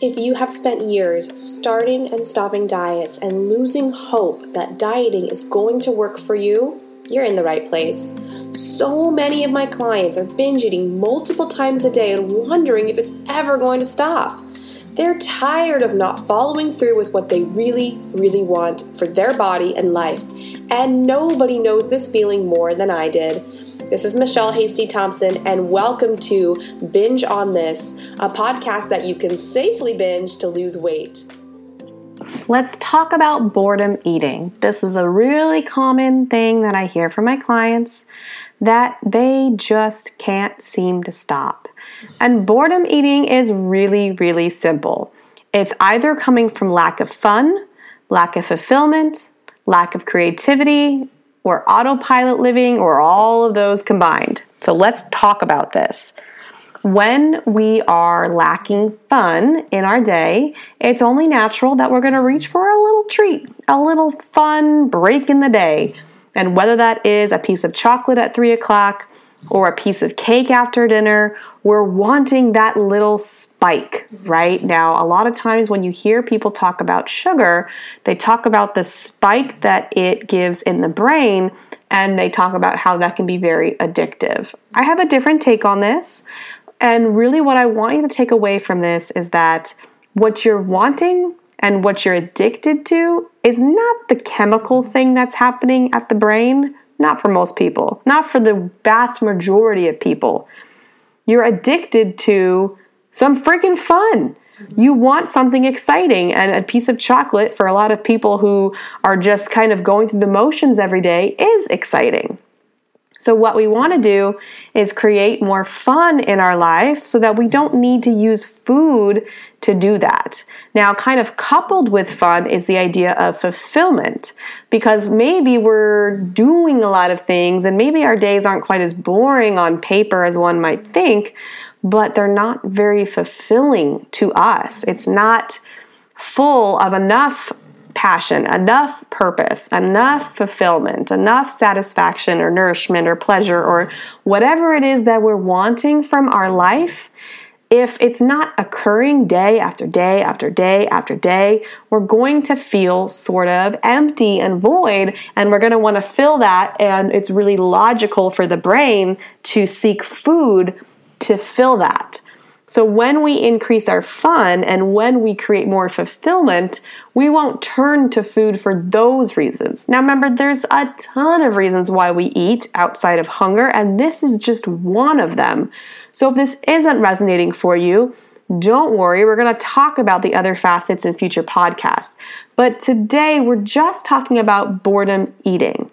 If you have spent years starting and stopping diets and losing hope that dieting is going to work for you, you're in the right place. So many of my clients are binge eating multiple times a day and wondering if it's ever going to stop. They're tired of not following through with what they really, really want for their body and life. And nobody knows this feeling more than I did. This is Michelle Hasty Thompson, and welcome to Binge on This, a podcast that you can safely binge to lose weight. Let's talk about boredom eating. This is a really common thing that I hear from my clients that they just can't seem to stop. And boredom eating is really, really simple. It's either coming from lack of fun, lack of fulfillment, lack of creativity, or autopilot living, or all of those combined. So let's talk about this. When we are lacking fun in our day, it's only natural that we're going to reach for a little treat, a little fun break in the day. And whether that is a piece of chocolate at three o'clock, or a piece of cake after dinner, we're wanting that little spike, mm-hmm. right? Now, a lot of times when you hear people talk about sugar, they talk about the spike that it gives in the brain and they talk about how that can be very addictive. I have a different take on this. And really, what I want you to take away from this is that what you're wanting and what you're addicted to is not the chemical thing that's happening at the brain, not for most people, not for the vast majority of people. You're addicted to some freaking fun. You want something exciting, and a piece of chocolate for a lot of people who are just kind of going through the motions every day is exciting. So, what we want to do is create more fun in our life so that we don't need to use food to do that. Now, kind of coupled with fun is the idea of fulfillment because maybe we're doing a lot of things and maybe our days aren't quite as boring on paper as one might think, but they're not very fulfilling to us. It's not full of enough passion, enough purpose, enough fulfillment, enough satisfaction or nourishment or pleasure or whatever it is that we're wanting from our life, if it's not occurring day after day after day after day, we're going to feel sort of empty and void, and we're going to want to fill that. And it's really logical for the brain to seek food to fill that. So, when we increase our fun and when we create more fulfillment, we won't turn to food for those reasons. Now, remember, there's a ton of reasons why we eat outside of hunger, and this is just one of them. So, if this isn't resonating for you, don't worry, we're going to talk about the other facets in future podcasts. But today, we're just talking about boredom eating.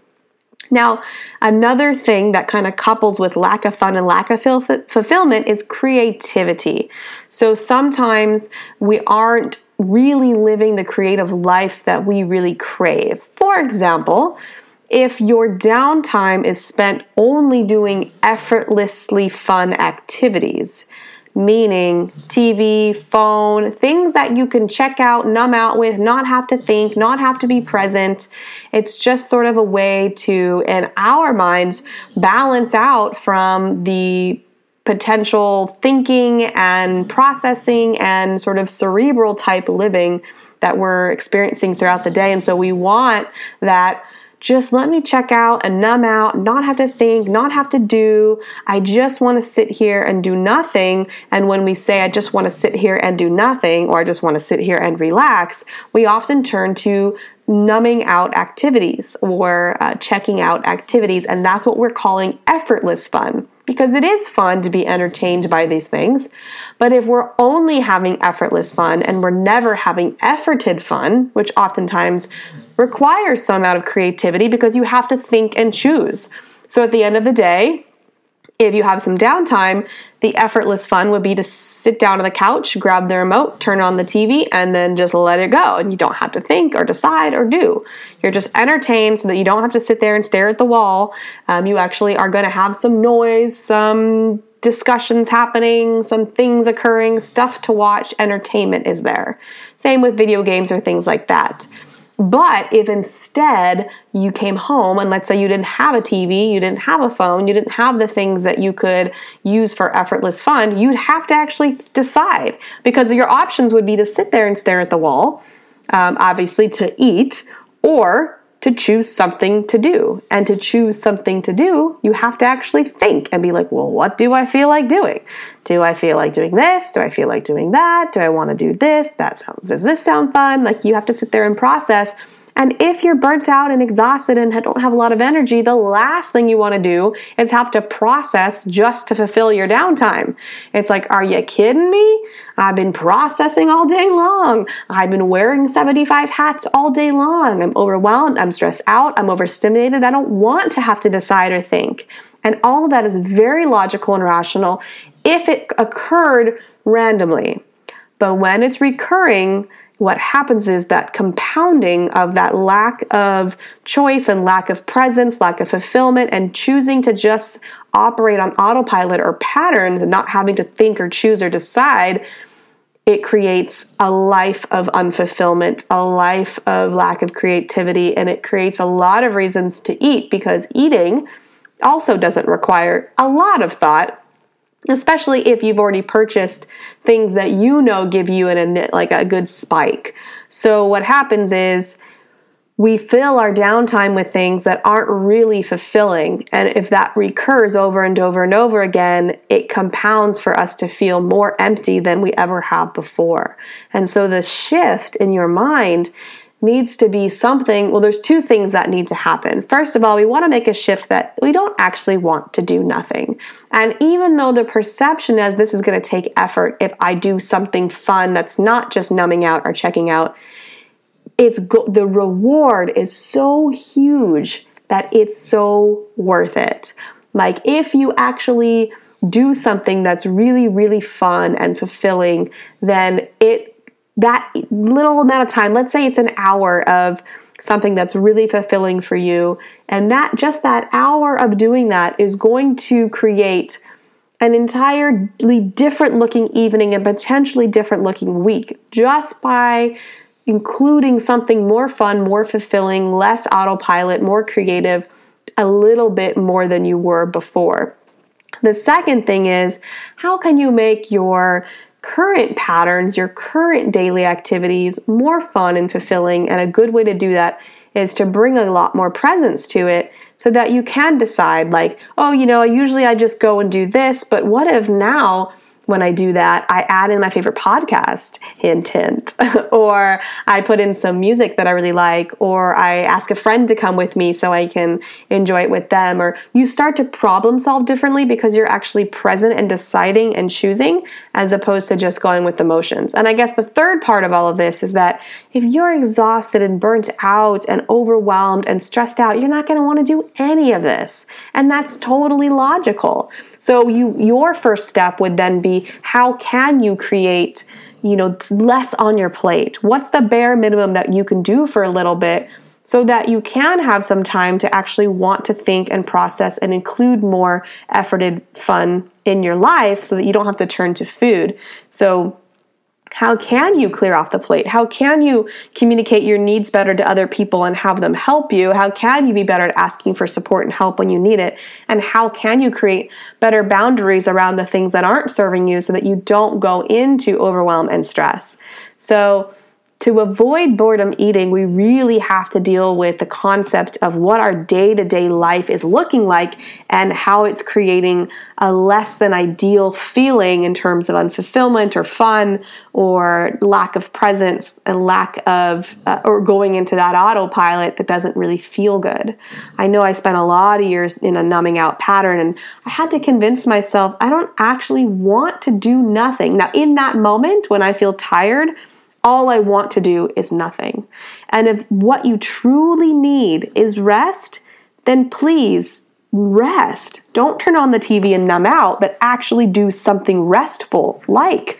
Now, another thing that kind of couples with lack of fun and lack of fulfillment is creativity. So sometimes we aren't really living the creative lives that we really crave. For example, if your downtime is spent only doing effortlessly fun activities, meaning TV, phone, things that you can check out, numb out with, not have to think, not have to be present. It's just sort of a way to, in our minds, balance out from the potential thinking and processing and sort of cerebral type living that we're experiencing throughout the day. And so we want that just let me check out and numb out, not have to think, not have to do. I just want to sit here and do nothing. And when we say, I just want to sit here and do nothing, or I just want to sit here and relax, we often turn to numbing out activities or uh, checking out activities. And that's what we're calling effortless fun because it is fun to be entertained by these things. But if we're only having effortless fun and we're never having efforted fun, which oftentimes requires some amount of creativity because you have to think and choose. So at the end of the day, if you have some downtime, the effortless fun would be to sit down on the couch, grab the remote, turn on the TV, and then just let it go. And you don't have to think or decide or do. You're just entertained so that you don't have to sit there and stare at the wall. Um, you actually are going to have some noise, some discussions happening, some things occurring, stuff to watch, entertainment is there. Same with video games or things like that. But if instead you came home and let's say you didn't have a TV, you didn't have a phone, you didn't have the things that you could use for effortless fun, you'd have to actually decide because your options would be to sit there and stare at the wall, um, obviously to eat, or to choose something to do. And to choose something to do, you have to actually think and be like, well, what do I feel like doing? Do I feel like doing this? Do I feel like doing that? Do I want to do this? That sounds, does this sound fun? Like you have to sit there and process and if you're burnt out and exhausted and don't have a lot of energy, the last thing you want to do is have to process just to fulfill your downtime. It's like, are you kidding me? I've been processing all day long. I've been wearing 75 hats all day long. I'm overwhelmed. I'm stressed out. I'm overstimulated. I don't want to have to decide or think. And all of that is very logical and rational if it occurred randomly. But when it's recurring, what happens is that compounding of that lack of choice and lack of presence, lack of fulfillment, and choosing to just operate on autopilot or patterns and not having to think or choose or decide, it creates a life of unfulfillment, a life of lack of creativity, and it creates a lot of reasons to eat because eating also doesn't require a lot of thought especially if you've already purchased things that you know give you an, like a good spike. So what happens is we fill our downtime with things that aren't really fulfilling. And if that recurs over and over and over again, it compounds for us to feel more empty than we ever have before. And so the shift in your mind needs to be something. Well, there's two things that need to happen. First of all, we want to make a shift that we don't actually want to do nothing. And even though the perception is this is going to take effort if I do something fun that's not just numbing out or checking out, it's go- the reward is so huge that it's so worth it. Like if you actually do something that's really really fun and fulfilling, then it that little amount of time, let's say it's an hour of something that's really fulfilling for you, and that just that hour of doing that is going to create an entirely different looking evening and potentially different looking week just by including something more fun, more fulfilling, less autopilot, more creative, a little bit more than you were before. The second thing is how can you make your current patterns, your current daily activities more fun and fulfilling. And a good way to do that is to bring a lot more presence to it so that you can decide, like, oh, you know, usually I just go and do this, but what if now when I do that, I add in my favorite podcast, hint, hint, or I put in some music that I really like, or I ask a friend to come with me so I can enjoy it with them, or you start to problem solve differently because you're actually present and deciding and choosing as opposed to just going with the motions. And I guess the third part of all of this is that if you're exhausted and burnt out and overwhelmed and stressed out, you're not going to want to do any of this. And that's totally logical. So you your first step would then be how can you create, you know, less on your plate? What's the bare minimum that you can do for a little bit so that you can have some time to actually want to think and process and include more efforted fun in your life so that you don't have to turn to food. So how can you clear off the plate? How can you communicate your needs better to other people and have them help you? How can you be better at asking for support and help when you need it? And how can you create better boundaries around the things that aren't serving you so that you don't go into overwhelm and stress? So, to avoid boredom eating, we really have to deal with the concept of what our day to day life is looking like and how it's creating a less than ideal feeling in terms of unfulfillment or fun or lack of presence and lack of, uh, or going into that autopilot that doesn't really feel good. I know I spent a lot of years in a numbing out pattern and I had to convince myself I don't actually want to do nothing. Now, in that moment when I feel tired, all I want to do is nothing. And if what you truly need is rest, then please rest. Don't turn on the TV and numb out, but actually do something restful like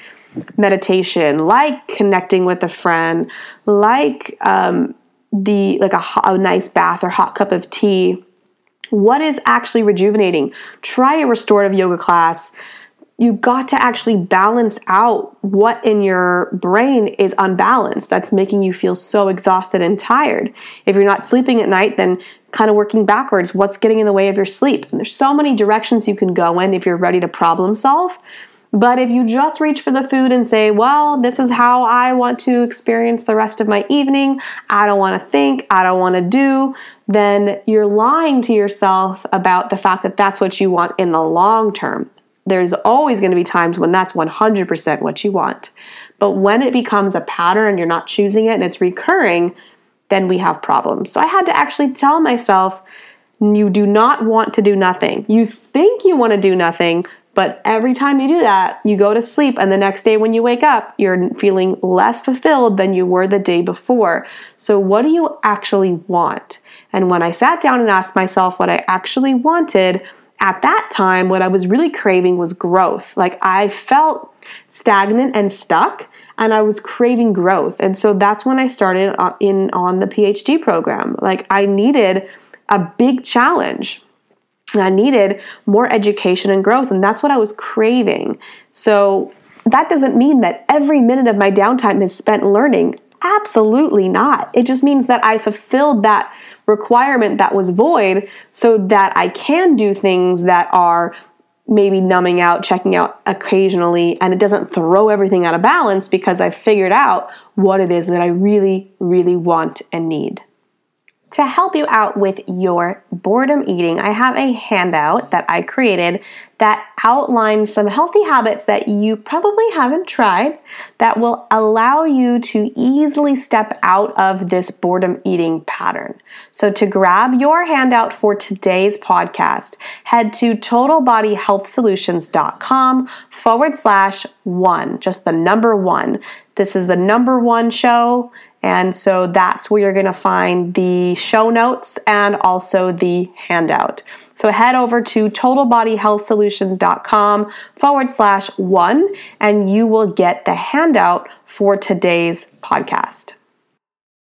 meditation, like connecting with a friend, like um, the like a, a nice bath or hot cup of tea. What is actually rejuvenating? Try a restorative yoga class you got to actually balance out what in your brain is unbalanced that's making you feel so exhausted and tired. If you're not sleeping at night, then kind of working backwards, what's getting in the way of your sleep? And there's so many directions you can go in if you're ready to problem solve. But if you just reach for the food and say, well, this is how I want to experience the rest of my evening, I don't want to think, I don't want to do, then you're lying to yourself about the fact that that's what you want in the long term. There's always going to be times when that's 100% what you want. But when it becomes a pattern you're not choosing it and it's recurring, then we have problems. So I had to actually tell myself, you do not want to do nothing. You think you want to do nothing, but every time you do that, you go to sleep, and the next day when you wake up, you're feeling less fulfilled than you were the day before. So, what do you actually want? And when I sat down and asked myself what I actually wanted, at that time, what I was really craving was growth. Like I felt stagnant and stuck, and I was craving growth. And so that's when I started uh, in on the PhD program. Like I needed a big challenge. I needed more education and growth, and that's what I was craving. So that doesn't mean that every minute of my downtime is spent learning. Absolutely not. It just means that I fulfilled that requirement that was void so that I can do things that are maybe numbing out, checking out occasionally, and it doesn't throw everything out of balance because I've figured out what it is that I really, really want and need. To help you out with your boredom eating, I have a handout that I created that outlines some healthy habits that you probably haven't tried that will allow you to easily step out of this boredom eating pattern. So, to grab your handout for today's podcast, head to totalbodyhealthsolutions.com forward slash one, just the number one. This is the number one show and so that's where you're going to find the show notes and also the handout. So head over to totalbodyhealthsolutions.com forward slash one, and you will get the handout for today's podcast.